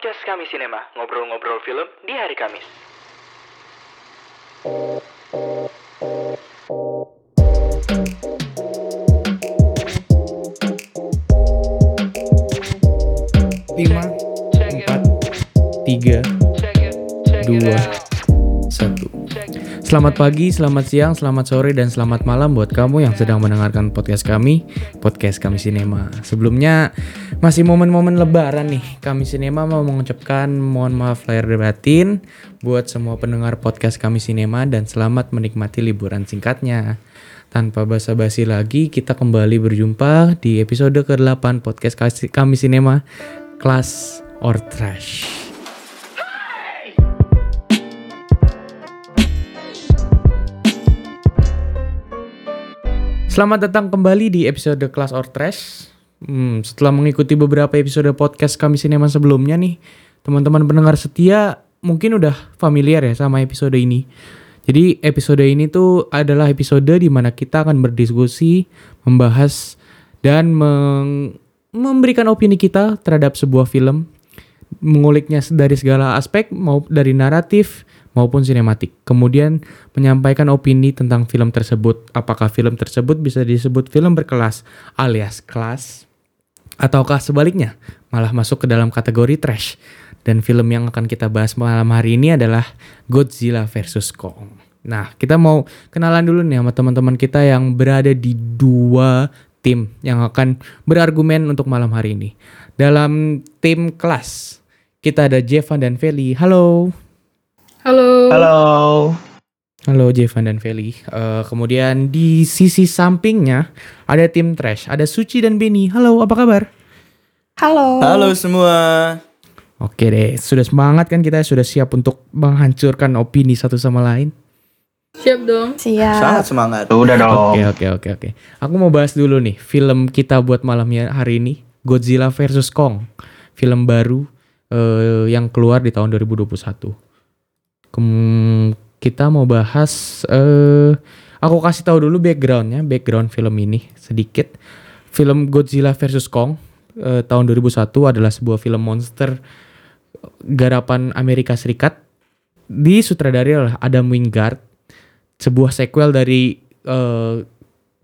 Podcast Kami Sinema, ngobrol-ngobrol film di hari Kamis. lima empat tiga dua Selamat pagi, selamat siang, selamat sore, dan selamat malam buat kamu yang sedang mendengarkan podcast kami, podcast kami Sinema. Sebelumnya masih momen-momen lebaran nih, kami Sinema mau mengucapkan mohon maaf lahir dan batin buat semua pendengar podcast kami Sinema dan selamat menikmati liburan singkatnya. Tanpa basa-basi lagi, kita kembali berjumpa di episode ke-8 podcast kami Sinema, Class or Trash. Selamat datang kembali di episode Class or Trash. Hmm, setelah mengikuti beberapa episode podcast kami sinema sebelumnya nih, teman-teman pendengar setia mungkin udah familiar ya sama episode ini. Jadi episode ini tuh adalah episode di mana kita akan berdiskusi, membahas dan meng memberikan opini kita terhadap sebuah film, menguliknya dari segala aspek mau dari naratif, maupun sinematik. Kemudian menyampaikan opini tentang film tersebut. Apakah film tersebut bisa disebut film berkelas alias kelas ataukah sebaliknya malah masuk ke dalam kategori trash. Dan film yang akan kita bahas malam hari ini adalah Godzilla vs Kong. Nah, kita mau kenalan dulu nih sama teman-teman kita yang berada di dua tim yang akan berargumen untuk malam hari ini. Dalam tim kelas, kita ada Jevan dan Feli. Halo. Halo. Halo. Halo Jevan dan Feli. Uh, kemudian di sisi sampingnya ada tim trash, ada Suci dan Beni. Halo, apa kabar? Halo. Halo semua. Oke deh, sudah semangat kan kita sudah siap untuk menghancurkan opini satu sama lain. Siap dong. Siap. Sangat semangat. Udah dong. Oke oke oke oke. Aku mau bahas dulu nih film kita buat malamnya hari ini, Godzilla vs Kong. Film baru uh, yang keluar di tahun 2021. Kem kita mau bahas uh, aku kasih tahu dulu backgroundnya, background film ini sedikit. Film Godzilla vs Kong uh, tahun 2001 adalah sebuah film monster garapan Amerika Serikat disutradari oleh Adam Wingard, sebuah sequel dari uh,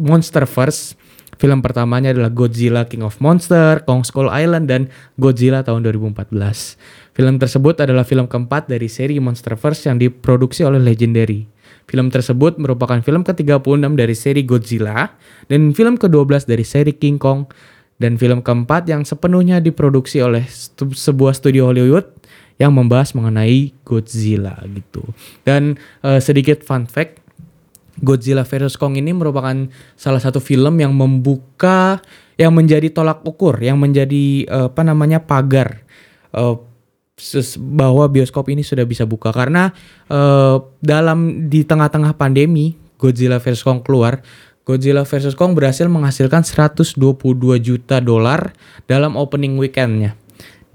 Monsterverse. Film pertamanya adalah Godzilla King of Monster, Kong Skull Island, dan Godzilla tahun 2014. Film tersebut adalah film keempat dari seri Monsterverse yang diproduksi oleh Legendary. Film tersebut merupakan film ke-36 dari seri Godzilla dan film ke-12 dari seri King Kong dan film keempat yang sepenuhnya diproduksi oleh stu sebuah studio Hollywood yang membahas mengenai Godzilla gitu. Dan uh, sedikit fun fact, Godzilla vs Kong ini merupakan salah satu film yang membuka yang menjadi tolak ukur, yang menjadi uh, apa namanya pagar uh, bahwa bioskop ini sudah bisa buka. Karena uh, dalam di tengah-tengah pandemi Godzilla vs Kong keluar Godzilla vs Kong berhasil menghasilkan 122 juta dolar dalam opening weekendnya.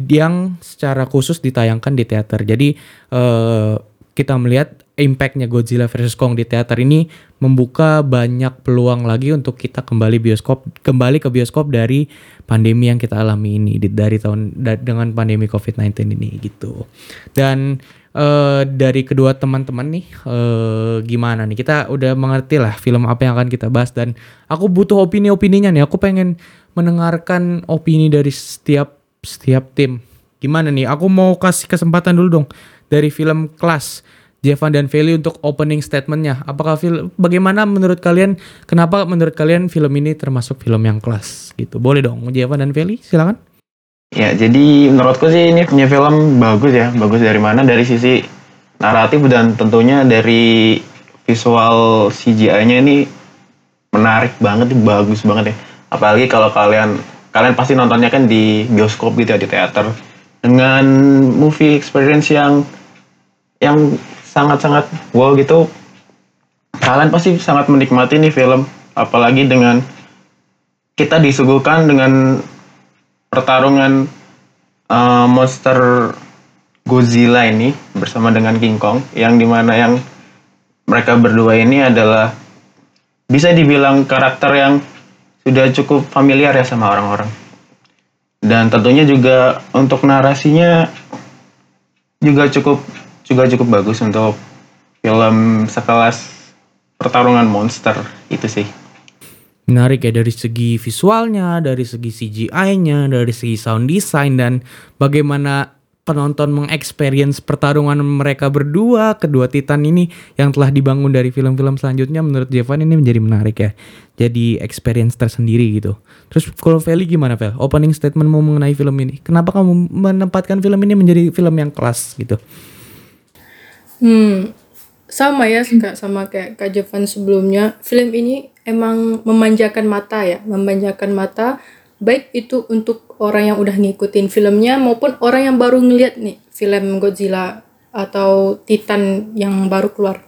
Yang secara khusus ditayangkan di teater. Jadi uh, kita melihat impactnya Godzilla vs Kong di teater ini membuka banyak peluang lagi untuk kita kembali bioskop kembali ke bioskop dari pandemi yang kita alami ini dari tahun dengan pandemi COVID-19 ini gitu. Dan uh, dari kedua teman-teman nih uh, gimana nih? Kita udah mengerti lah film apa yang akan kita bahas dan aku butuh opini-opininya nih. Aku pengen mendengarkan opini dari setiap setiap tim. Gimana nih? Aku mau kasih kesempatan dulu dong. Dari film kelas Jevan dan Feli untuk opening statementnya. Apakah film bagaimana menurut kalian? Kenapa menurut kalian film ini termasuk film yang kelas gitu? Boleh dong, Jevan dan Feli, silakan. Ya, jadi menurutku sih ini punya film bagus ya. Bagus dari mana? Dari sisi naratif dan tentunya dari visual CGI-nya ini menarik banget, bagus banget ya. Apalagi kalau kalian kalian pasti nontonnya kan di bioskop gitu ya di teater dengan movie experience yang yang sangat-sangat wow gitu. Kalian pasti sangat menikmati nih film apalagi dengan kita disuguhkan dengan pertarungan uh, monster Godzilla ini bersama dengan King Kong yang di mana yang mereka berdua ini adalah bisa dibilang karakter yang sudah cukup familiar ya sama orang-orang. Dan tentunya juga untuk narasinya juga cukup juga cukup bagus untuk film sekelas pertarungan monster itu sih menarik ya dari segi visualnya, dari segi CGI-nya, dari segi sound design dan bagaimana penonton mengexperience pertarungan mereka berdua, kedua titan ini yang telah dibangun dari film-film selanjutnya menurut Jevan ini menjadi menarik ya. Jadi experience tersendiri gitu. Terus kalau Feli gimana Fel? Opening statement mau mengenai film ini. Kenapa kamu menempatkan film ini menjadi film yang kelas gitu? Hmm, sama ya suka sama kayak Kak Jovan sebelumnya. Film ini emang memanjakan mata ya, memanjakan mata baik itu untuk orang yang udah ngikutin filmnya maupun orang yang baru ngeliat nih film Godzilla atau Titan yang baru keluar.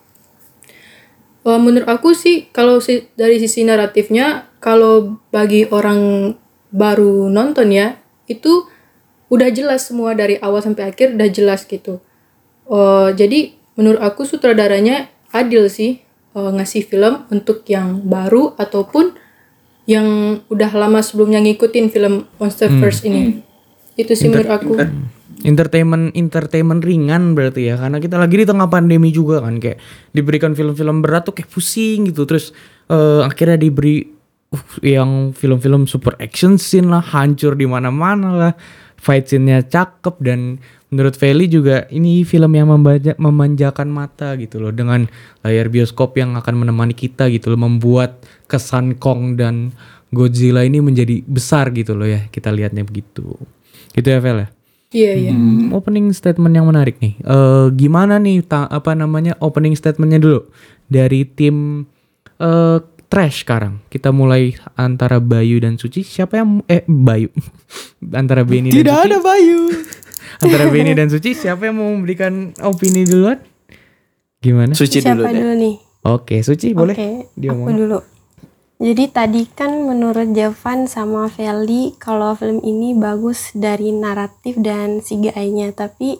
Uh, menurut aku sih kalau si, dari sisi naratifnya kalau bagi orang baru nonton ya itu udah jelas semua dari awal sampai akhir udah jelas gitu. Uh, jadi menurut aku sutradaranya adil sih uh, ngasih film untuk yang baru ataupun yang udah lama sebelumnya ngikutin film Monster Hmm. First ini. Itu sih menurut aku. Entertainment entertainment ringan berarti ya karena kita lagi di tengah pandemi juga kan kayak diberikan film-film berat tuh kayak pusing gitu terus eh, akhirnya diberi uh, yang film-film super action scene lah hancur di mana-mana lah fight scene-nya cakep dan menurut Feli juga ini film yang membaja- memanjakan mata gitu loh dengan layar bioskop yang akan menemani kita gitu loh membuat kesan Kong dan Godzilla ini menjadi besar gitu loh ya kita lihatnya begitu gitu ya Fel ya Iya, iya. Hmm, opening statement yang menarik nih. Eh gimana nih ta- apa namanya opening statementnya dulu dari tim eh Trash sekarang. Kita mulai antara Bayu dan Suci. Siapa yang eh Bayu antara Benny dan Tidak Suci. ada Bayu. Antara Benny dan Suci siapa yang mau memberikan opini duluan? Gimana? Suci dulu Siapa deh. dulu nih? Oke, Suci boleh. Oke, Dia aku dulu. Jadi tadi kan menurut Javan sama Feli kalau film ini bagus dari naratif dan CGI-nya, tapi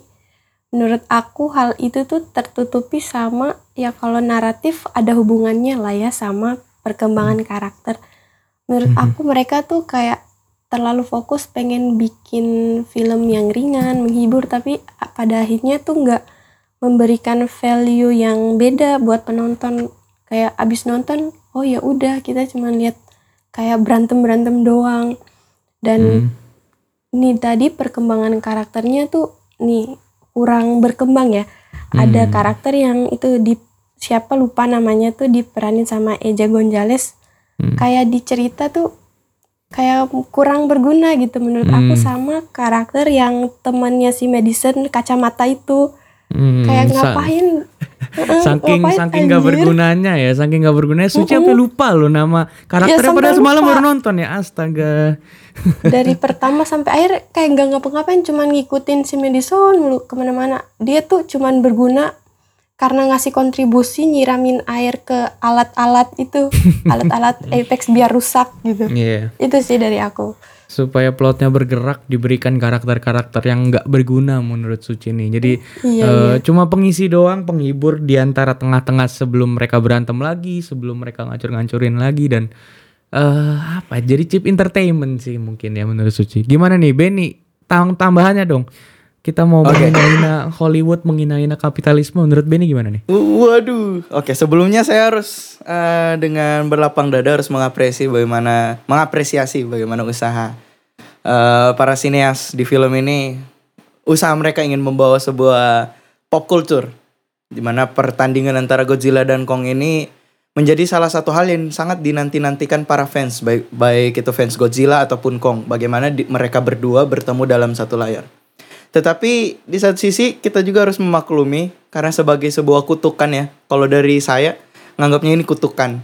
menurut aku hal itu tuh tertutupi sama ya kalau naratif ada hubungannya lah ya sama perkembangan karakter. Menurut aku mereka tuh kayak terlalu fokus pengen bikin film yang ringan, menghibur, tapi pada akhirnya tuh nggak memberikan value yang beda buat penonton kayak abis nonton oh ya udah kita cuma lihat kayak berantem berantem doang dan Hmm. nih tadi perkembangan karakternya tuh nih kurang berkembang ya ada Hmm. karakter yang itu di siapa lupa namanya tuh diperanin sama Eja Gonzalez Hmm. kayak di cerita tuh kayak kurang berguna gitu menurut aku Hmm. sama karakter yang temannya si Madison kacamata itu. Hmm, kayak ngapain? Saking ngapain, saking gak anjir? bergunanya ya saking gak bergunanya. Suci Mm-mm. sampai lupa loh nama karakternya. Sampai padahal semalam baru nonton ya astaga. Dari pertama sampai akhir kayak nggak ngapa-ngapain cuman ngikutin si Madison mulu ke mana-mana. Dia tuh cuman berguna karena ngasih kontribusi nyiramin air ke alat-alat itu alat-alat Apex biar rusak gitu Iya itu sih dari aku supaya plotnya bergerak diberikan karakter-karakter yang nggak berguna menurut Suci nih. Jadi Iya, eh, cuma pengisi doang, penghibur di antara tengah-tengah sebelum mereka berantem lagi, sebelum mereka ngancur-ngancurin lagi dan eh apa? Jadi chip entertainment sih mungkin ya menurut Suci. Gimana nih Benny? Tang tambahannya dong. Kita mau menghina Hollywood, menghina kapitalisme. Menurut Benny gimana nih? Waduh. Oke, sebelumnya saya harus eh, dengan berlapang dada harus mengapresiasi bagaimana mengapresiasi bagaimana usaha eh, para sineas di film ini usaha mereka ingin membawa sebuah pop culture di mana pertandingan antara Godzilla dan Kong ini menjadi salah satu hal yang sangat dinanti-nantikan para fans baik baik itu fans Godzilla ataupun Kong bagaimana di- mereka berdua bertemu dalam satu layar. Tetapi di satu sisi kita juga harus memaklumi karena sebagai sebuah kutukan ya. Kalau dari saya nganggapnya ini kutukan.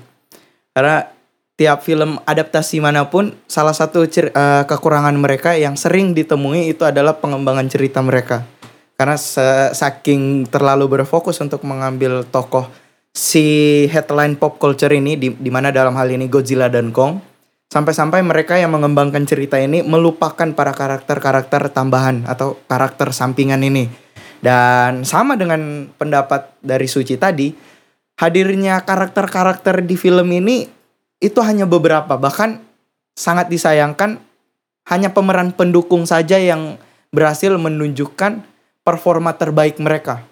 Karena tiap film adaptasi mana pun salah satu eh, kekurangan mereka yang sering ditemui itu adalah pengembangan cerita mereka. Karena saking terlalu berfokus untuk mengambil tokoh si headline pop culture ini di, di mana dalam hal ini Godzilla dan Kong sampai-sampai mereka yang mengembangkan cerita ini melupakan para karakter-karakter tambahan atau karakter sampingan ini. Dan sama dengan pendapat dari Suci tadi, hadirnya karakter-karakter di film ini itu hanya beberapa, bahkan sangat disayangkan hanya pemeran pendukung saja yang berhasil menunjukkan performa terbaik mereka.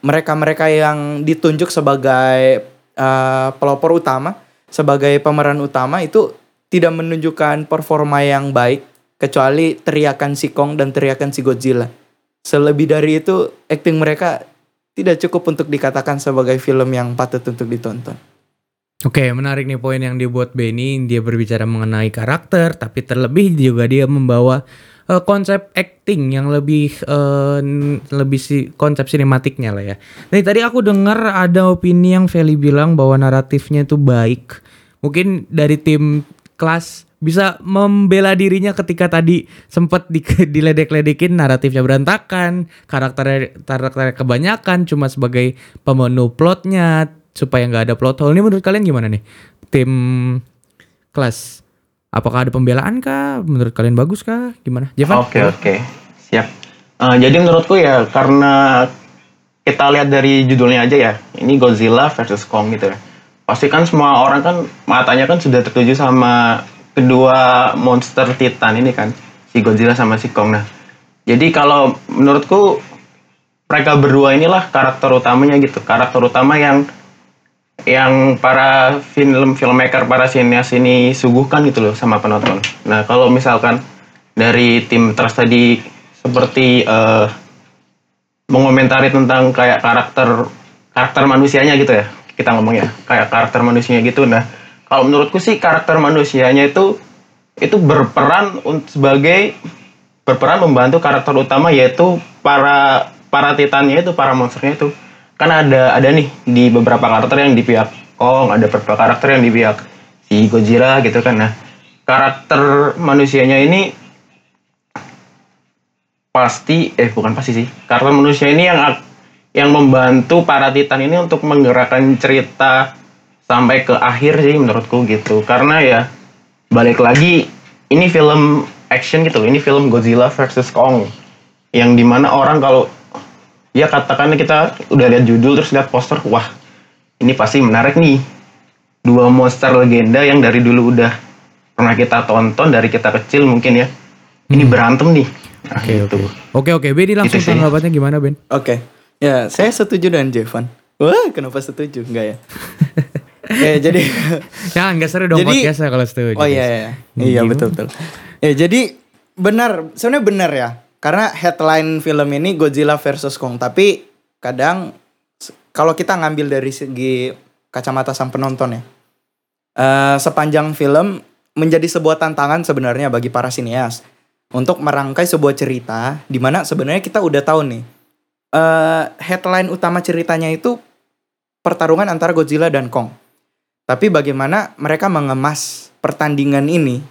Mereka-mereka yang ditunjuk sebagai uh, pelopor utama, sebagai pemeran utama itu tidak menunjukkan performa yang baik kecuali teriakan si Kong dan teriakan si Godzilla. Selebih dari itu, acting mereka tidak cukup untuk dikatakan sebagai film yang patut untuk ditonton. Oke, menarik nih poin yang dibuat Benny. Dia berbicara mengenai karakter, tapi terlebih juga dia membawa uh, konsep acting yang lebih uh, lebih si konsep sinematiknya lah ya. Nih tadi aku dengar ada opini yang Feli bilang bahwa naratifnya itu baik. Mungkin dari tim kelas bisa membela dirinya ketika tadi sempat di, diledek-ledekin naratifnya berantakan, karakternya karakternya kebanyakan cuma sebagai pemenuh plotnya supaya nggak ada plot hole. Ini menurut kalian gimana nih? Tim kelas apakah ada pembelaan kah? Menurut kalian bagus kah? Gimana? Jevan? Oke oke siap. Uh, jadi menurutku ya karena kita lihat dari judulnya aja ya, ini Godzilla versus Kong gitu ya. Pasti kan semua orang kan matanya kan sudah tertuju sama kedua monster titan ini kan, si Godzilla sama si Kong. Nah, jadi kalau menurutku mereka berdua inilah karakter utamanya gitu, karakter utama yang yang para film filmmaker para sineas ini suguhkan gitu loh sama penonton. Nah kalau misalkan dari tim Trust tadi seperti uh, mengomentari tentang kayak karakter karakter manusianya gitu ya kita ngomong ya kayak karakter manusianya gitu. Nah kalau menurutku sih karakter manusianya itu itu berperan sebagai berperan membantu karakter utama yaitu para para titannya itu para monsternya itu kan ada ada nih di beberapa karakter yang di pihak Kong, ada beberapa karakter yang di pihak si Godzilla gitu kan. Nah, karakter manusianya ini pasti eh bukan pasti sih. Karakter manusia ini yang yang membantu para titan ini untuk menggerakkan cerita sampai ke akhir sih menurutku gitu. Karena ya balik lagi ini film action gitu. Ini film Godzilla versus Kong. Yang di mana orang kalau ya katakan kita udah lihat judul terus lihat poster wah ini pasti menarik nih dua monster legenda yang dari dulu udah pernah kita tonton dari kita kecil mungkin ya ini Hmm. berantem nih nah, Oke gitu. oke. Oke oke, Ben ini langsung tanggapannya gimana Ben? Oke, ya saya setuju dengan Jevan. Wah, kenapa setuju? Enggak ya? ya jadi Ya nggak seru dong Jadi- podcastnya kalau setuju. Oh iya iya. Iya betul betul. Ya jadi benar, sebenarnya benar ya. Karena headline film ini Godzilla versus Kong, tapi kadang kalau kita ngambil dari segi kacamata sang penonton ya. eh, sepanjang film menjadi sebuah tantangan sebenarnya bagi para sineas untuk merangkai sebuah cerita di mana sebenarnya kita udah tahu nih eh, headline utama ceritanya itu pertarungan antara Godzilla dan Kong. Tapi bagaimana mereka mengemas pertandingan ini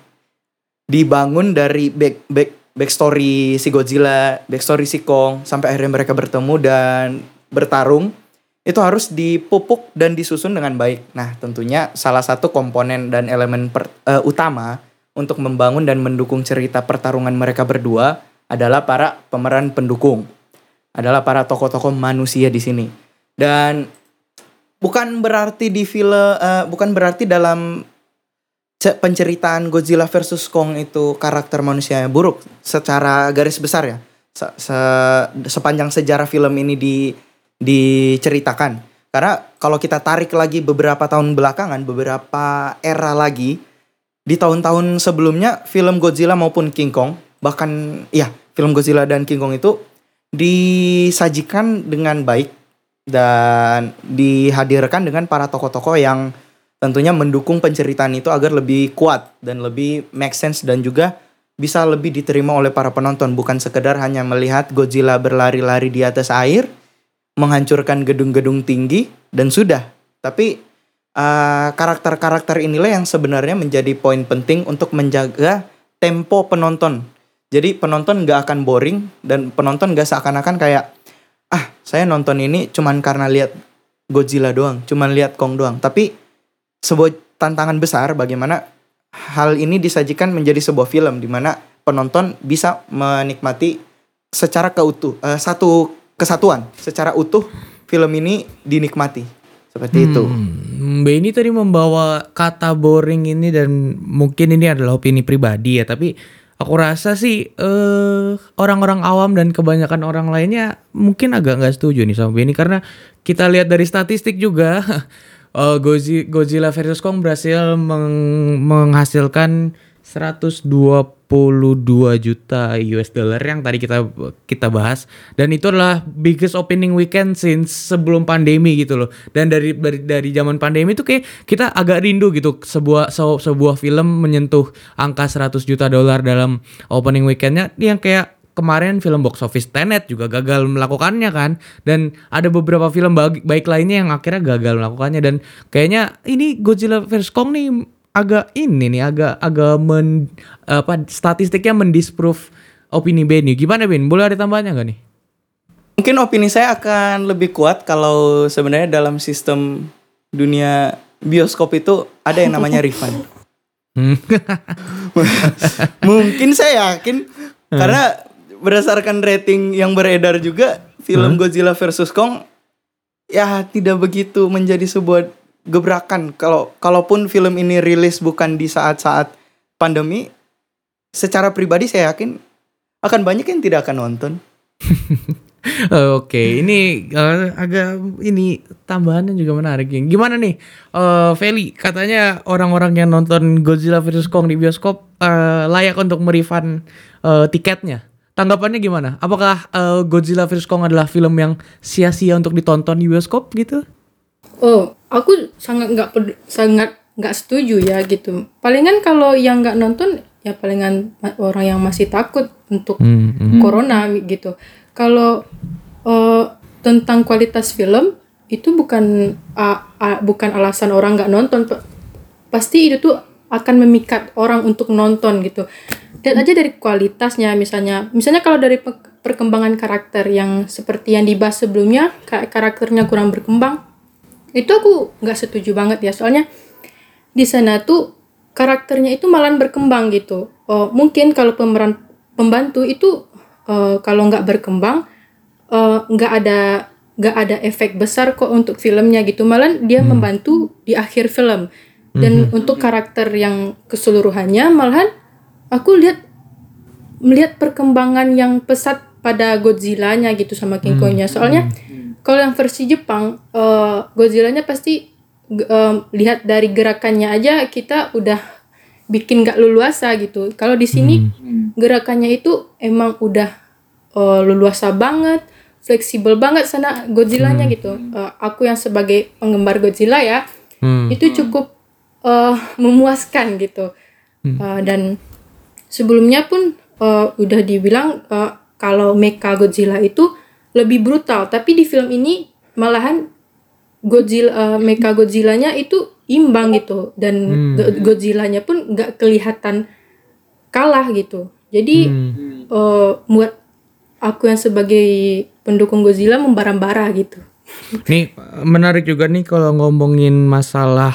dibangun dari back back backstory si Godzilla, backstory si Kong sampai akhirnya mereka bertemu dan bertarung itu harus dipupuk dan disusun dengan baik. Nah, tentunya salah satu komponen dan elemen per- eh, utama untuk membangun dan mendukung cerita pertarungan mereka berdua adalah para pemeran pendukung. Adalah para tokoh-tokoh manusia di sini. Dan bukan berarti di film eh, bukan berarti dalam ce- penceritaan Godzilla versus Kong itu karakter manusianya buruk secara garis besar ya. Se- se- sepanjang sejarah film ini di diceritakan. Karena kalau kita tarik lagi beberapa tahun belakangan, beberapa era lagi di tahun-tahun sebelumnya film Godzilla maupun King Kong, bahkan ya, film Godzilla dan King Kong itu disajikan dengan baik dan dihadirkan dengan para tokoh-tokoh yang tentunya mendukung penceritaan itu agar lebih kuat dan lebih make sense dan juga bisa lebih diterima oleh para penonton. Bukan sekedar hanya melihat Godzilla berlari-lari di atas air menghancurkan gedung-gedung tinggi dan sudah. Tapi uh, karakter-karakter inilah yang sebenarnya menjadi poin penting untuk menjaga tempo penonton jadi penonton nggak akan boring dan penonton nggak seakan-akan kayak ah saya nonton ini cuman karena lihat Godzilla doang, cuman lihat Kong doang. Tapi sebuah tantangan besar bagaimana hal ini disajikan menjadi sebuah film di mana penonton bisa menikmati secara keutuh eh, satu kesatuan, secara utuh film ini dinikmati. Seperti itu. Hmm, Mbak ini tadi membawa kata boring ini dan mungkin ini adalah opini pribadi ya, tapi Aku rasa sih eh orang-orang awam dan kebanyakan orang lainnya mungkin agak nggak setuju nih sama ini karena kita lihat dari statistik juga Gozi- Godzilla versus Kong berhasil meng- menghasilkan 122 juta US dollar yang tadi kita kita bahas. Dan itu adalah biggest opening weekend since sebelum pandemi gitu loh. Dan dari dari, dari zaman pandemi itu kayak kita agak rindu gitu. Sebuah se- sebuah film menyentuh angka 100 juta dolar dalam opening weekendnya. Yang kayak kemarin film box office Tenet juga gagal melakukannya kan. Dan ada beberapa film baik, baik lainnya yang akhirnya gagal melakukannya. Dan kayaknya ini Godzilla vs Kong nih agak ini nih agak agak men apa statistiknya mendisprove opini Ben nih. Gimana Ben? Boleh ada tambahannya gak nih? Mungkin opini saya akan lebih kuat kalau sebenarnya dalam sistem dunia bioskop itu ada yang namanya refund. Hmm. Mungkin saya yakin karena berdasarkan rating yang beredar juga film Godzilla vs Kong ya tidak begitu menjadi sebuah gebrakan kalau kalaupun film ini rilis bukan di saat-saat pandemi secara pribadi saya yakin akan banyak yang tidak akan nonton. Oke, ini eh, agak ini tambahannya juga menarik. ya. Gimana nih, eh Feli? Katanya orang-orang yang nonton Godzilla vs Kong di bioskop eh, layak untuk merefund eh, tiketnya. Tanggapannya gimana? Apakah eh, Godzilla vs Kong adalah film yang sia-sia untuk ditonton di bioskop gitu? Oh, aku sangat nggak sangat nggak setuju ya gitu. Palingan kalau yang nggak nonton ya palingan orang yang masih takut untuk Hmm, hmm. corona gitu. Kalau eh, tentang kualitas film itu bukan a- a- bukan alasan orang nggak nonton. Pa- Pasti itu tuh akan memikat orang untuk nonton gitu. Dan aja dari kualitasnya misalnya, misalnya kalau dari pe- perkembangan karakter yang seperti yang dibahas sebelumnya, ka- karakternya kurang berkembang, itu aku nggak setuju banget ya. Soalnya di sana tuh karakternya itu malah berkembang gitu. Oh, mungkin kalau pemeran pembantu itu eh, kalau nggak berkembang eh, nggak ada nggak ada efek besar kok untuk filmnya gitu. Malah dia membantu di akhir film. Dan untuk karakter yang keseluruhannya malahan aku lihat melihat perkembangan yang pesat pada Godzilla-nya gitu sama King Kong-nya. Soalnya kalau yang versi Jepang, eh, Godzilla-nya pasti em, lihat dari gerakannya aja kita udah bikin gak leluasa gitu. Kalau di sini gerakannya itu emang udah eh, leluasa banget, fleksibel banget sana Godzilla-nya gitu. Eh, aku yang sebagai penggemar Godzilla ya, Hmm. itu cukup eh, memuaskan gitu. Eh, dan sebelumnya pun eh, udah dibilang eh, kalau Mecha Godzilla itu lebih brutal, tapi di film ini malahan Godzilla eh, Mecha Godzilla-nya itu imbang gitu dan Go- Godzilla-nya pun nggak kelihatan kalah gitu. Jadi eh, buat aku yang sebagai pendukung Godzilla membara-bara gitu. Nih menarik juga nih kalau ngomongin masalah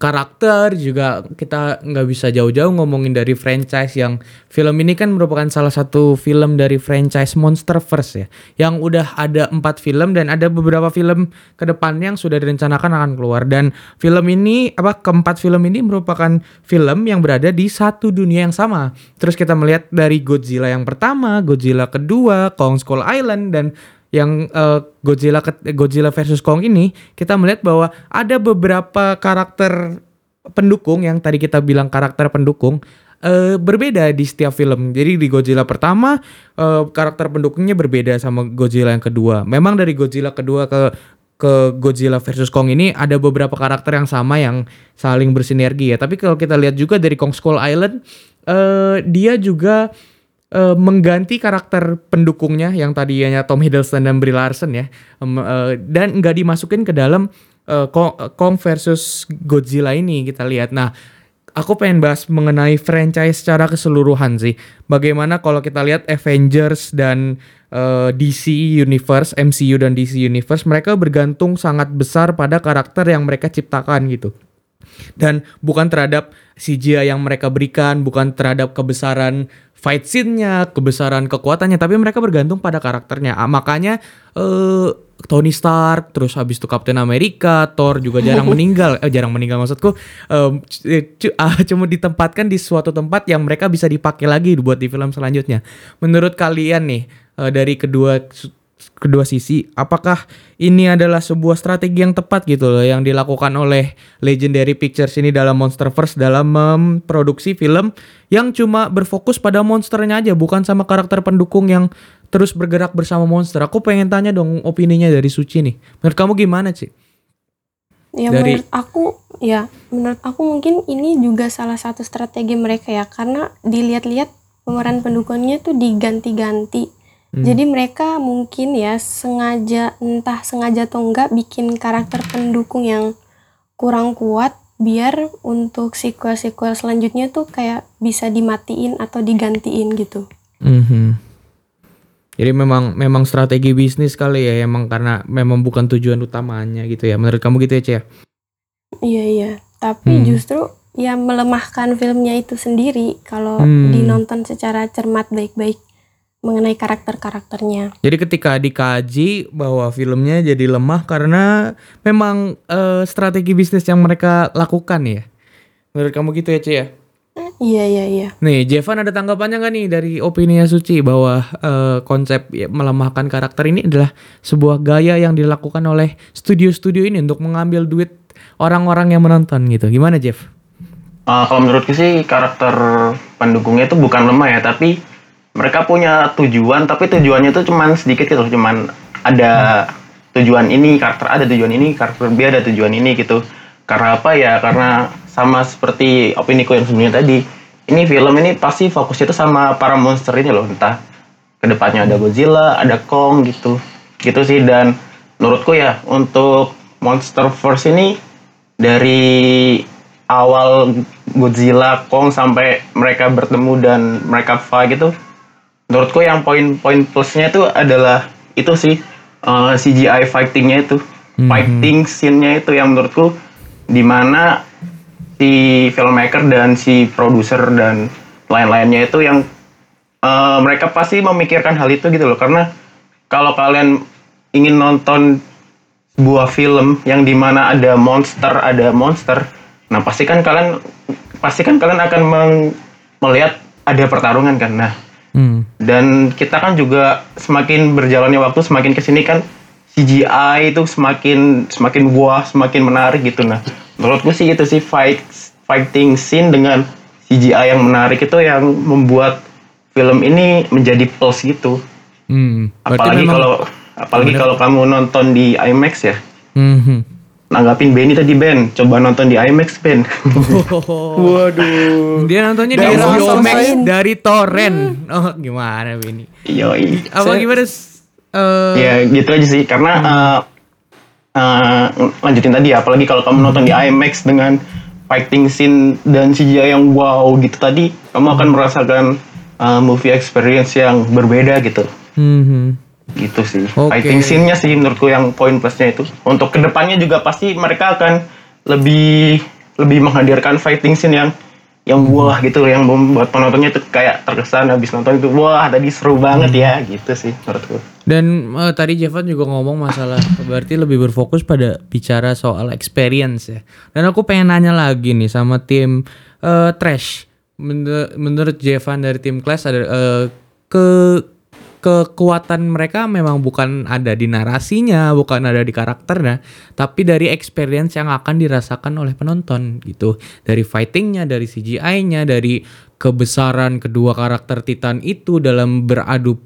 karakter juga kita nggak bisa jauh-jauh ngomongin dari franchise yang film ini kan merupakan salah satu film dari franchise Monsterverse ya yang udah ada empat film dan ada beberapa film ke depannya yang sudah direncanakan akan keluar. Dan film ini apa keempat film ini merupakan film yang berada di satu dunia yang sama. Terus kita melihat dari Godzilla yang pertama Godzilla kedua Kong Skull Island dan yang eh, Godzilla Godzilla versus Kong ini kita melihat bahwa ada beberapa karakter pendukung yang tadi kita bilang karakter pendukung eh, berbeda di setiap film. Jadi di Godzilla pertama eh, karakter pendukungnya berbeda sama Godzilla yang kedua. Memang dari Godzilla kedua ke ke Godzilla versus Kong ini ada beberapa karakter yang sama yang saling bersinergi ya. Tapi kalau kita lihat juga dari Kong Skull Island eh, dia juga eh, mengganti karakter pendukungnya yang tadinya Tom Hiddleston dan Brie Larson ya Em, eh, dan nggak dimasukin ke dalam eh, Kong, versus Godzilla ini kita lihat. Nah, aku pengen bahas mengenai franchise secara keseluruhan sih. Bagaimana kalau kita lihat Avengers dan eh, DC Universe, MCU dan DC Universe, mereka bergantung sangat besar pada karakter yang mereka ciptakan gitu dan bukan terhadap CGI yang mereka berikan, bukan terhadap kebesaran fight scene-nya, kebesaran kekuatannya, tapi mereka bergantung pada karakternya. Ah, makanya eh, Tony Stark, terus habis itu Captain America, Thor juga jarang meninggal. Eh jarang meninggal maksudku c- ah, cuma ditempatkan di suatu tempat yang mereka bisa dipakai lagi buat di film selanjutnya. Menurut kalian nih eh, dari kedua kedua sisi, apakah ini adalah sebuah strategi yang tepat gitu loh yang dilakukan oleh Legendary Pictures ini dalam Monsterverse dalam memproduksi film yang cuma berfokus pada monsternya aja bukan sama karakter pendukung yang terus bergerak bersama monster. Aku pengen tanya dong opininya dari Suci nih. Menurut kamu gimana sih? Ya Dari- menurut aku ya menurut aku mungkin ini juga salah satu strategi mereka ya karena dilihat-lihat pemeran pendukungnya tuh diganti-ganti. Hmm. Jadi mereka mungkin ya sengaja entah sengaja atau enggak bikin karakter pendukung yang kurang kuat biar untuk sequel-sequel selanjutnya tuh kayak bisa dimatiin atau digantiin gitu. Mhm. Jadi memang memang strategi bisnis kali ya emang karena memang bukan tujuan utamanya gitu ya. Menurut kamu gitu ya, Cia? Iya iya, tapi Hmm. justru ya melemahkan filmnya itu sendiri kalau Hmm. dinonton secara cermat baik-baik mengenai karakter-karakternya. Jadi ketika dikaji bahwa filmnya jadi lemah karena memang eh, strategi bisnis yang mereka lakukan ya. Menurut kamu gitu ya, Cia? ya? Iya iya iya. Nih, Jevan ada tanggapannya nggak nih dari opini Suci bahwa eh, konsep ya, melemahkan karakter ini adalah sebuah gaya yang dilakukan oleh studio-studio ini untuk mengambil duit orang-orang yang menonton gitu. Gimana, Jeff? Uh, kalau menurutku sih karakter pendukungnya itu bukan lemah ya, tapi mereka punya tujuan, tapi tujuannya itu cuman sedikit gitu, cuman ada tujuan ini karakter ada tujuan ini karakter B ada tujuan ini gitu. Karena apa ya? Karena sama seperti opiniku yang sebelumnya tadi, ini film ini pasti fokusnya itu sama para monster ini loh, entah ke depannya ada Godzilla, ada Kong gitu, gitu sih dan menurutku ya untuk Monsterverse ini dari awal Godzilla, Kong sampai mereka bertemu dan mereka fight gitu, menurutku yang poin-poin plusnya itu adalah itu sih uh, CGI fightingnya itu, fighting scene-nya itu yang menurutku di mana si filmmaker dan si produser dan lain-lainnya itu yang uh, mereka pasti memikirkan hal itu gitu loh. Karena kalau kalian ingin nonton sebuah film yang di mana ada monster ada monster nah pasti kan kalian pasti kan kalian akan melihat ada pertarungan kan. Nah Hmm. dan kita kan juga semakin berjalannya waktu semakin ke sini kan CGI itu semakin semakin wah semakin menarik gitu nah menurutku sih itu sih fight fighting scene dengan CGI yang menarik itu yang membuat film ini menjadi plus gitu Hmm. Apalagi kalau apalagi kalau kamu nonton di IMAX ya Mhm. Nanggapin Benny tadi Ben coba nonton di IMAX Ben Waduh. Dia nontonnya di Daerah HBO Max rasain. dari torrent. Oh, gimana ini? yoi Apa gimana? eh, ya gitu aja sih karena eh, eh, lanjutin tadi ya apalagi kalau kamu nonton di IMAX dengan fighting scene dan CGI yang wow gitu tadi kamu akan merasakan eh, movie experience yang berbeda gitu mhm. Gitu sih Oke. fighting scene-nya sih menurutku yang poin plusnya itu untuk ke depannya juga pasti mereka akan lebih lebih menghadirkan fighting scene yang yang wah gitu yang membuat penontonnya itu kayak terkesan habis nonton itu wah tadi seru banget ya gitu sih menurutku Dan eh, tadi Jevan juga ngomong masalah berarti lebih berfokus pada bicara soal experience ya. Dan aku pengen nanya lagi nih sama tim eh, Trash. Menur- menurut Jevan dari tim Clash ada eh, ke kekuatan mereka memang bukan ada di narasinya, bukan ada di karakternya, tapi dari experience yang akan dirasakan oleh penonton gitu. Dari fightingnya, dari CGI-nya, dari kebesaran kedua karakter Titan itu dalam beradu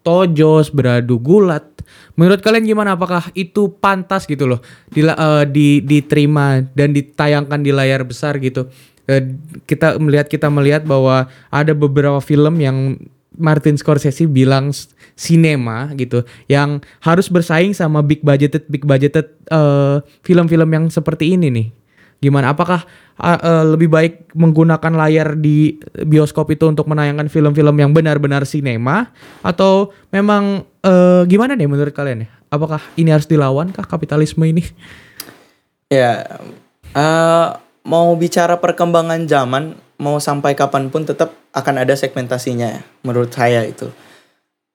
tojos, beradu gulat. Menurut kalian gimana? Apakah itu pantas gitu loh, dila- eh, di, diterima dan ditayangkan di layar besar gitu? Eh, kita melihat kita melihat bahwa ada beberapa film yang Martin Scorsese bilang sinema gitu, yang harus bersaing sama big budgeted big budgeted eh, film-film yang seperti ini nih. Gimana? Apakah uh, uh, lebih baik menggunakan layar di bioskop itu untuk menayangkan film-film yang benar-benar sinema atau memang uh, gimana deh menurut kalian ya? Apakah ini harus dilawan kah kapitalisme ini? Ya, eh, mau bicara perkembangan zaman, mau sampai kapan pun tetap akan ada segmentasinya ya, menurut saya itu.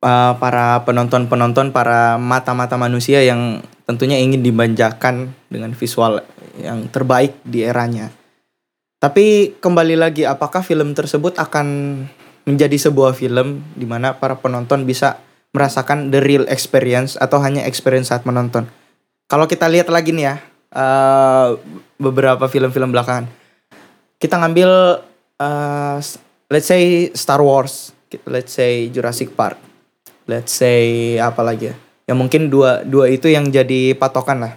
uh, para penonton-penonton, para mata-mata manusia yang tentunya ingin dimanjakan dengan visual yang terbaik di eranya. Tapi kembali lagi, apakah film tersebut akan menjadi sebuah film di mana para penonton bisa merasakan the real experience atau hanya experience saat menonton? Kalau kita lihat lagi nih ya, uh, beberapa film-film belakangan, kita ngambil uh, let's say Star Wars, let's say Jurassic Park, let's say apa lagi ya? Ya mungkin dua dua itu yang jadi patokan lah.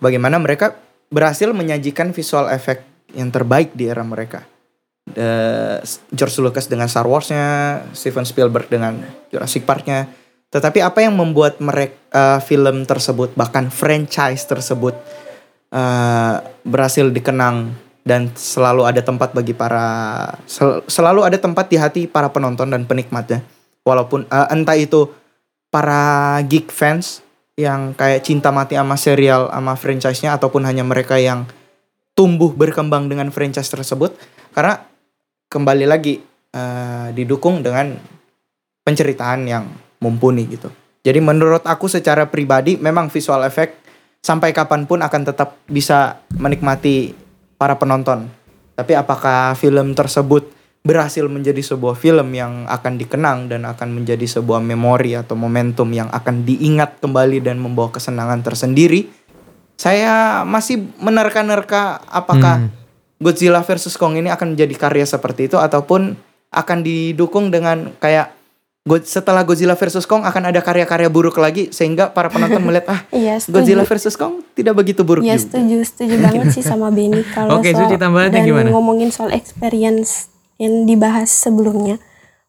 Bagaimana mereka berhasil menyajikan visual effect yang terbaik di era mereka. The George Lucas dengan Star Wars-nya, Steven Spielberg dengan Jurassic Park-nya. Tetapi apa yang membuat mereka uh, film tersebut bahkan franchise tersebut uh, berhasil dikenang dan selalu ada tempat bagi para sel, selalu ada tempat di hati para penonton dan penikmatnya. Walaupun uh, entah itu para geek fans yang kayak cinta mati sama serial sama franchise-nya ataupun hanya mereka yang tumbuh berkembang dengan franchise tersebut karena kembali lagi uh, didukung dengan penceritaan yang mumpuni gitu. Jadi menurut aku secara pribadi memang visual effect sampai kapan pun akan tetap bisa menikmati para penonton. Tapi apakah film tersebut berhasil menjadi sebuah film yang akan dikenang dan akan menjadi sebuah memori atau momentum yang akan diingat kembali dan membawa kesenangan tersendiri? Saya masih menerka-nerka apakah hmm. Godzilla versus Kong ini akan menjadi karya seperti itu ataupun akan didukung dengan kayak setelah Godzilla versus Kong akan ada karya-karya buruk lagi sehingga para penonton melihat ah iya, Godzilla versus Kong tidak begitu buruk ya, juga. setuju, setuju banget sih sama Benny kalau Oke, soal dan gimana? ngomongin soal experience yang dibahas sebelumnya.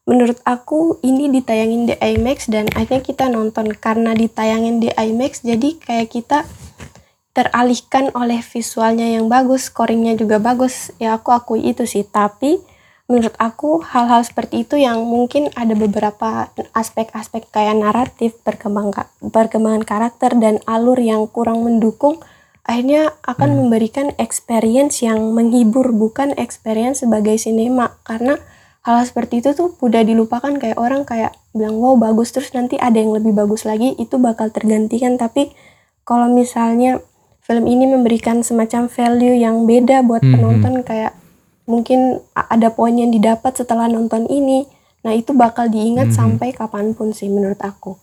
Menurut aku ini ditayangin di IMAX dan akhirnya kita nonton karena ditayangin di IMAX jadi kayak kita teralihkan oleh visualnya yang bagus, scoringnya juga bagus. Ya aku akui itu sih, tapi menurut aku hal-hal seperti itu yang mungkin ada beberapa aspek-aspek kayak naratif, perkembang perkembangan karakter dan alur yang kurang mendukung akhirnya akan hmm. memberikan experience yang menghibur bukan experience sebagai sinema karena hal, hal seperti itu tuh udah dilupakan kayak orang kayak bilang wow bagus terus nanti ada yang lebih bagus lagi itu bakal tergantikan tapi kalau misalnya film ini memberikan semacam value yang beda buat -hmm. penonton kayak mungkin ada poin yang didapat setelah nonton ini nah itu bakal diingat -hmm. sampai kapan pun sih menurut aku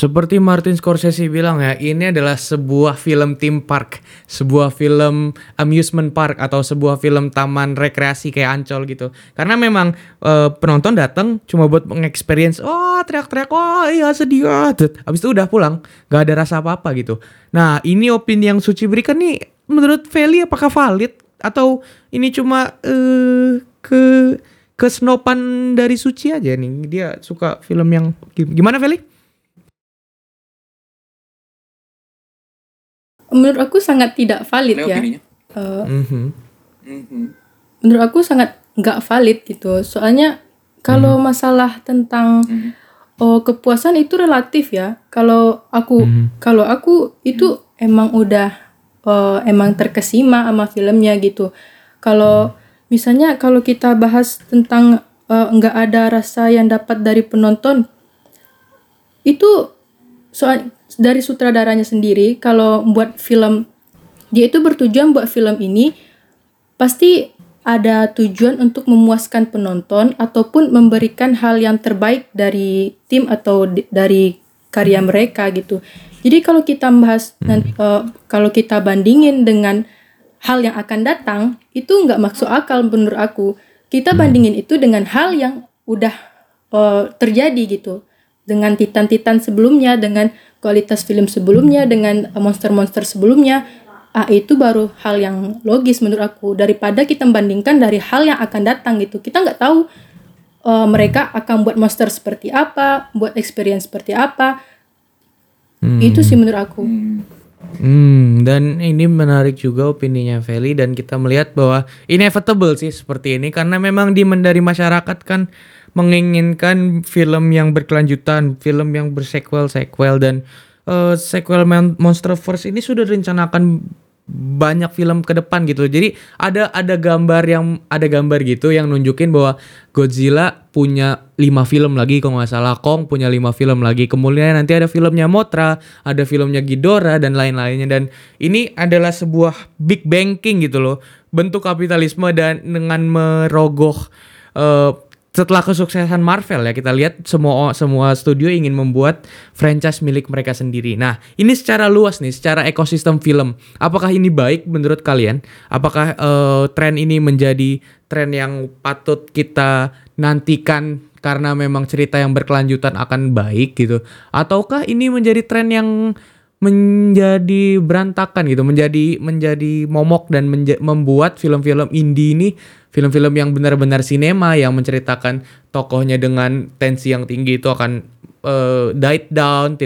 seperti Martin Scorsese bilang ya, ini adalah sebuah film theme park, sebuah film amusement park atau sebuah film taman rekreasi kayak Ancol gitu. Karena memang uh, penonton datang cuma buat mengexperience, oh teriak-teriak, oh iya sedih, oh. habis itu udah pulang, gak ada rasa apa-apa gitu. Nah ini opini yang Suci berikan nih, menurut Feli apakah valid atau ini cuma uh, ke kesnopan dari Suci aja nih, dia suka film yang gimana Feli? menurut aku sangat tidak valid Ini ya. Uh, mm-hmm. Mm-hmm. Menurut aku sangat nggak valid gitu. Soalnya kalau mm-hmm. masalah tentang mm-hmm. oh kepuasan itu relatif ya. Kalau aku mm-hmm. kalau aku itu mm-hmm. emang udah uh, emang terkesima sama filmnya gitu. Kalau misalnya kalau kita bahas tentang uh, nggak ada rasa yang dapat dari penonton itu soal dari sutradaranya sendiri kalau buat film dia itu bertujuan buat film ini pasti ada tujuan untuk memuaskan penonton ataupun memberikan hal yang terbaik dari tim atau dari karya mereka gitu. Jadi kalau kita bahas hmm. uh, kalau kita bandingin dengan hal yang akan datang itu nggak masuk akal menurut aku. Kita hmm. bandingin itu dengan hal yang udah uh, terjadi gitu dengan titan-titan sebelumnya, dengan kualitas film sebelumnya, dengan monster-monster sebelumnya, ah, itu baru hal yang logis menurut aku daripada kita membandingkan dari hal yang akan datang gitu. Kita nggak tahu uh, mereka akan buat monster seperti apa, buat experience seperti apa. Hmm. Itu sih menurut aku. Hmm, dan ini menarik juga opininya Feli dan kita melihat bahwa inevitable sih seperti ini karena memang di dari masyarakat kan menginginkan film yang berkelanjutan, film yang bersequel, sequel dan uh, sequel Monsterverse ini sudah direncanakan banyak film ke depan gitu. Jadi ada ada gambar yang ada gambar gitu yang nunjukin bahwa Godzilla punya lima film lagi kalau nggak salah Kong punya lima film lagi. Kemudian nanti ada filmnya Mothra, ada filmnya Ghidorah dan lain-lainnya dan ini adalah sebuah big banking gitu loh. Bentuk kapitalisme dan dengan merogoh eh, setelah kesuksesan Marvel ya kita lihat semua semua studio ingin membuat franchise milik mereka sendiri. Nah, ini secara luas nih, secara ekosistem film. Apakah ini baik menurut kalian? Apakah eh, tren ini menjadi tren yang patut kita nantikan karena memang cerita yang berkelanjutan akan baik gitu? Ataukah ini menjadi tren yang menjadi berantakan gitu, menjadi menjadi momok dan menja- membuat film-film indie ini film-film yang benar-benar sinema yang menceritakan tokohnya dengan tensi yang tinggi itu akan eh, died down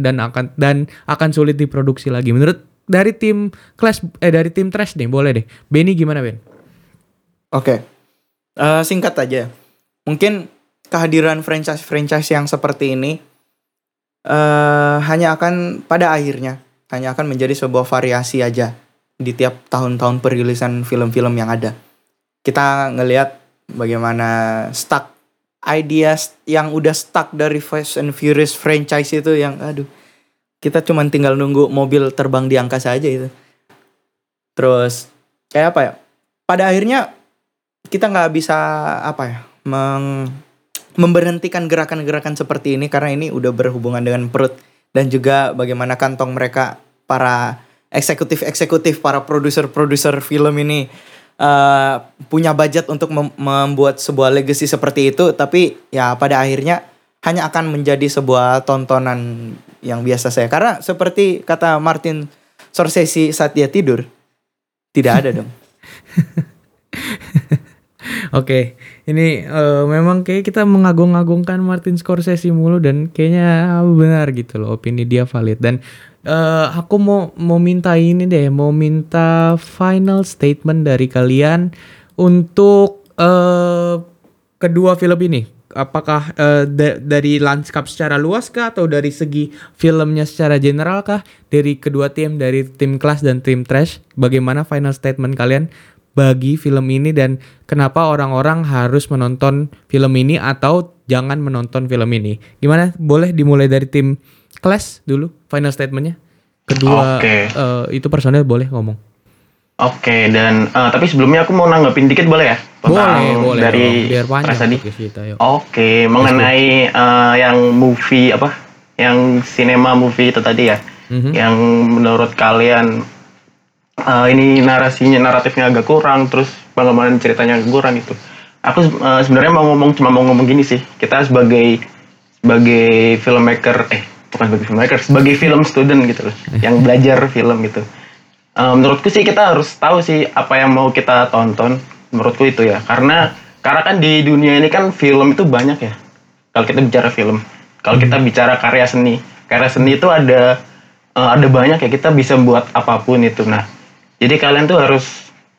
dan akan dan akan sulit diproduksi lagi. Menurut dari tim Clash eh dari tim Trash nih, boleh deh. Benny gimana Ben? Oke. Eh, singkat aja. Mungkin kehadiran franchise-franchise yang seperti ini eh hanya akan pada akhirnya hanya akan menjadi sebuah variasi aja di tiap tahun-tahun perilisan film-film yang ada. Kita ngelihat bagaimana stuck ideas yang udah stuck dari Fast and Furious franchise itu yang aduh kita cuman tinggal nunggu mobil terbang di angkasa aja itu. Terus kayak apa ya? Pada akhirnya kita nggak bisa apa ya meng- memberhentikan gerakan-gerakan seperti ini karena ini udah berhubungan dengan perut dan juga bagaimana kantong mereka para eksekutif-eksekutif para produser-produser film ini eh, punya budget untuk mem- membuat sebuah legacy seperti itu. Tapi ya pada akhirnya hanya akan menjadi sebuah tontonan yang biasa saya karena seperti kata Martin Scorsese saat dia tidur tidak ada dong. Oke, ini eh, memang kayak kita mengagung-agungkan Martin Scorsese mulu dan kayaknya benar gitu loh opini dia valid dan eh, aku mau mau minta ini deh, mau minta final statement dari kalian untuk eh, kedua film ini. Apakah eh, da- dari lanskap secara luas kah atau dari segi filmnya secara general kah? Dari kedua tim, dari tim kelas dan tim trash, bagaimana final statement kalian bagi film ini dan kenapa orang-orang harus menonton film ini atau jangan menonton film ini. Gimana? Boleh dimulai dari tim Clash dulu final statementnya. Kedua Oke. eh, itu personel boleh ngomong. Oke, dan eh, tapi sebelumnya aku mau nanggepin dikit boleh ya? Tentang boleh, boleh. Dari biar panjang tadi. yuk. Oke, mengenai eh, yang movie apa? Yang cinema movie itu tadi ya. Mhm. Yang menurut kalian eh, ini narasinya naratifnya agak kurang, terus pengembangan ceritanya agak kurang itu. Aku eh, sebenarnya mau ngomong cuma mau ngomong gini sih. Kita sebagai sebagai filmmaker eh bukan sebagai filmmaker, sebagai film student gitu loh, yang belajar film gitu. Eh, menurutku sih kita harus tahu sih apa yang mau kita tonton. Menurutku itu ya, karena karena kan di dunia ini kan film itu banyak ya. Kalau kita bicara film, kalau kita bicara karya seni, karya seni itu ada eh, ada banyak ya kita bisa buat apa pun itu. Nah, jadi kalian tuh harus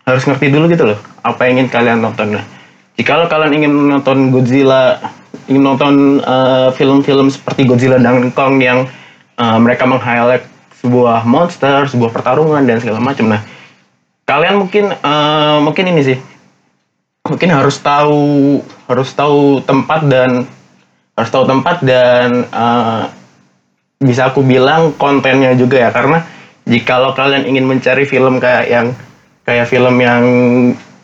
harus ngerti dulu gitu loh apa yang ingin kalian tonton. Nah, jika kalian ingin nonton Godzilla, ingin nonton eh, film-film seperti Godzilla dan Kong yang eh, mereka meng-highlight sebuah monster, sebuah pertarungan dan segala macam. Nah, kalian mungkin eh, mungkin ini sih mungkin harus tahu harus tahu tempat dan harus tahu tempat dan eh, bisa aku bilang kontennya juga ya karena jikalau kalian ingin mencari film kayak yang kayak film yang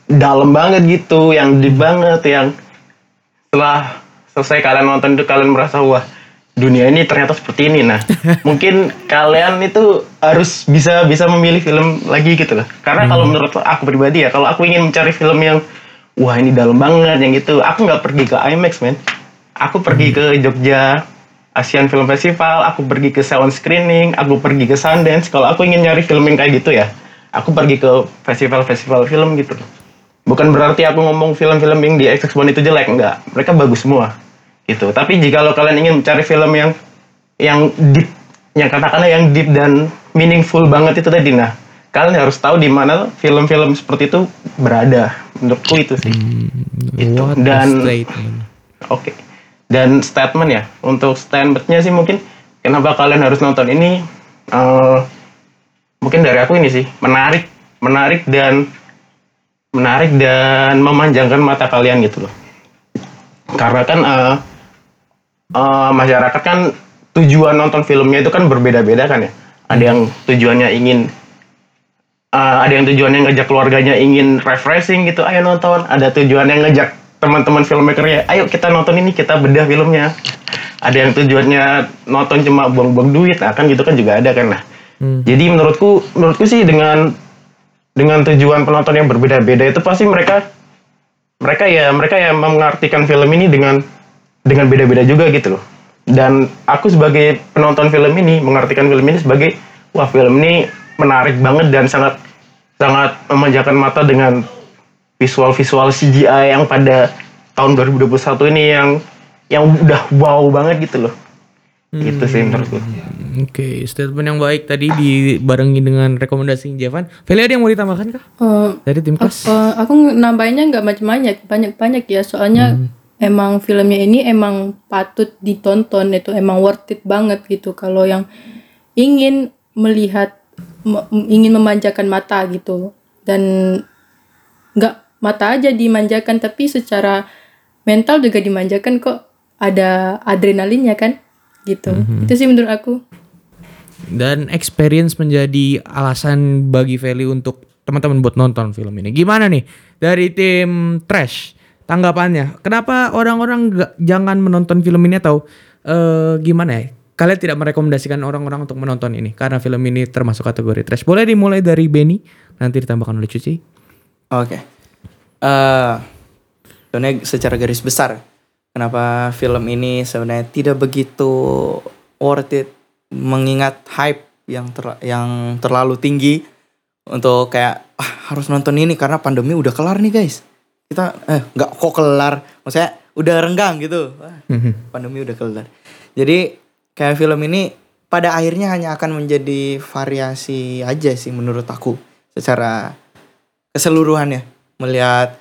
dalam banget gitu yang deep banget yang setelah selesai kalian nonton itu kalian merasa wah dunia ini ternyata seperti ini. Nah mungkin kalian itu harus bisa bisa memilih film lagi gitu loh. Karena kalau menurut aku pribadi ya kalau aku ingin mencari film yang wah ini dalam banget yang gitu aku nggak pergi ke IMAX men. Aku pergi ke Jogja Asian Film Festival aku pergi ke sound screening aku pergi ke Sundance kalau aku ingin nyari film yang kayak gitu ya aku pergi ke festival-festival film gitu bukan berarti aku ngomong film-film yang di XX1 itu jelek enggak mereka bagus semua gitu tapi jika lo kalian ingin mencari film yang yang deep yang katakanlah yang deep dan meaningful banget itu tadi nah kalian harus tahu di mana film-film seperti itu berada menurutku itu sih Itu. What a Dan-. Oke. Dan statement ya, untuk statementnya sih mungkin kenapa kalian harus nonton ini? eh, mungkin dari aku ini sih menarik menarik dan menarik dan memanjangkan mata kalian gitu loh karena kan eh, eh, masyarakat kan tujuan nonton filmnya itu kan berbeda-beda kan ya ada yang tujuannya ingin eh, ada yang tujuannya ngejak keluarganya ingin refreshing gitu ayo nonton ada tujuannya ngejak teman-teman filmmakernya ayo kita nonton ini kita bedah filmnya. Ada yang tujuannya nonton cuma buang-buang duit nah kan gitu kan juga ada kan nah. Hmm. jadi menurutku menurutku sih dengan dengan tujuan penonton yang berbeda-beda itu pasti mereka mereka ya mereka ya mengartikan film ini dengan dengan beda-beda juga gitu loh. Dan aku sebagai penonton film ini mengartikan film ini sebagai wah film ini menarik banget dan sangat sangat memanjakan mata dengan visual-visual CGI yang pada tahun 2021 ini yang yang udah wow banget gitu loh gitu sih menurutku Oke, statement yang baik tadi dibarengi dengan rekomendasi Jevan. Feli ada yang mau ditambahkan kah? Eh, Dari tim kelas? Eh, aku nambahinnya nggak macam-banyak, banyak-banyak ya. Soalnya emang filmnya ini emang patut ditonton, itu emang worth it banget gitu. Kalau yang ingin melihat, me- ingin memanjakan mata gitu, dan nggak mata aja dimanjakan, tapi secara mental juga dimanjakan kok. Ada adrenalinnya kan, gitu. Itu sih menurut aku. Dan experience menjadi alasan bagi Feli untuk teman-teman buat nonton film ini. Gimana nih dari tim Trash tanggapannya? Kenapa orang-orang jangan menonton film ini atau eh, gimana ya? Kalian tidak merekomendasikan orang-orang untuk menonton ini karena film ini termasuk kategori trash. Boleh dimulai dari Benny, nanti ditambahkan oleh Cuci. Oke. Eh, sebenarnya secara garis besar, kenapa film ini sebenarnya tidak begitu worth it, mengingat hype yang ter- yang terlalu tinggi untuk kayak ah, harus nonton ini karena pandemi udah kelar nih guys. Kita eh nggak kok kelar, maksudnya udah renggang gitu. Wah, pandemi udah kelar. Jadi kayak film ini pada akhirnya hanya akan menjadi variasi aja sih menurut aku secara keseluruhannya melihat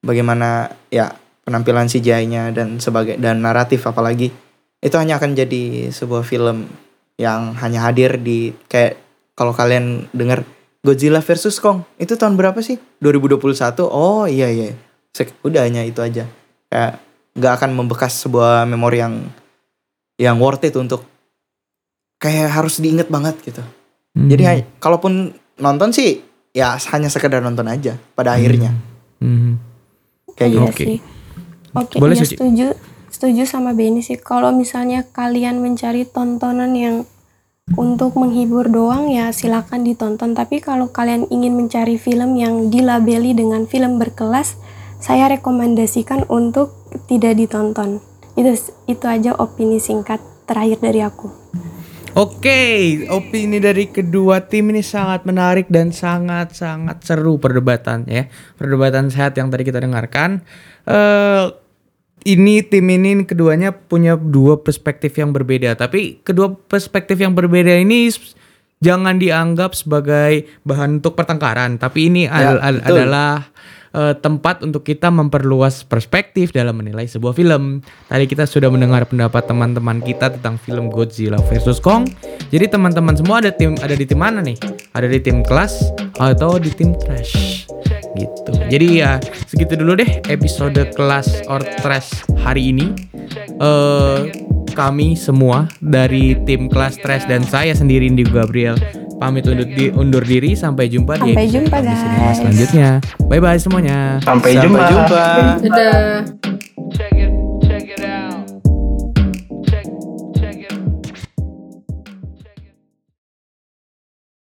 bagaimana ya penampilan CGI-nya dan sebagai dan naratif apalagi itu hanya akan jadi sebuah film yang hanya hadir di kayak kalau kalian dengar Godzilla versus Kong itu tahun berapa sih? 2021 oh iya iya. Sek- udah hanya itu aja. Kayak nggak akan membekas sebuah memori yang yang worth it untuk kayak harus diinget banget gitu. Jadi Hmm. hay- kalaupun nonton sih ya hanya sekedar nonton aja pada akhirnya Hmm. kayak Iya gitu. Oke. sih. Oke, Boleh, iya Suci. setuju. Setuju sama Benny sih. Kalau misalnya kalian mencari tontonan yang untuk menghibur doang ya silakan ditonton. Tapi kalau kalian ingin mencari film yang dilabeli dengan film berkelas, saya rekomendasikan untuk tidak ditonton. Itu itu aja opini singkat terakhir dari aku. Oke, opini dari kedua tim ini sangat menarik dan sangat-sangat seru perdebatan ya. Perdebatan sehat yang tadi kita dengarkan. eh ini tim ini keduanya punya dua perspektif yang berbeda, tapi kedua perspektif yang berbeda ini jangan dianggap sebagai bahan untuk pertengkaran, tapi ini Ya, al- al- betul. adalah eh, tempat untuk kita memperluas perspektif dalam menilai sebuah film. Tadi kita sudah mendengar pendapat teman-teman kita tentang film Godzilla versus Kong. Jadi teman-teman semua ada tim ada di tim mana nih? Ada di tim kelas atau di tim trash? Gitu. Jadi ya segitu dulu deh episode kelas or trash hari ini. Eh kami semua dari tim kelas trash dan saya sendiri Indigo Gabriel pamit undur, di- undur diri sampai jumpa di Sampai episode jumpa, guys. selanjutnya. Bye bye semuanya. sampai Sampai jumpa jumpa. Dadah.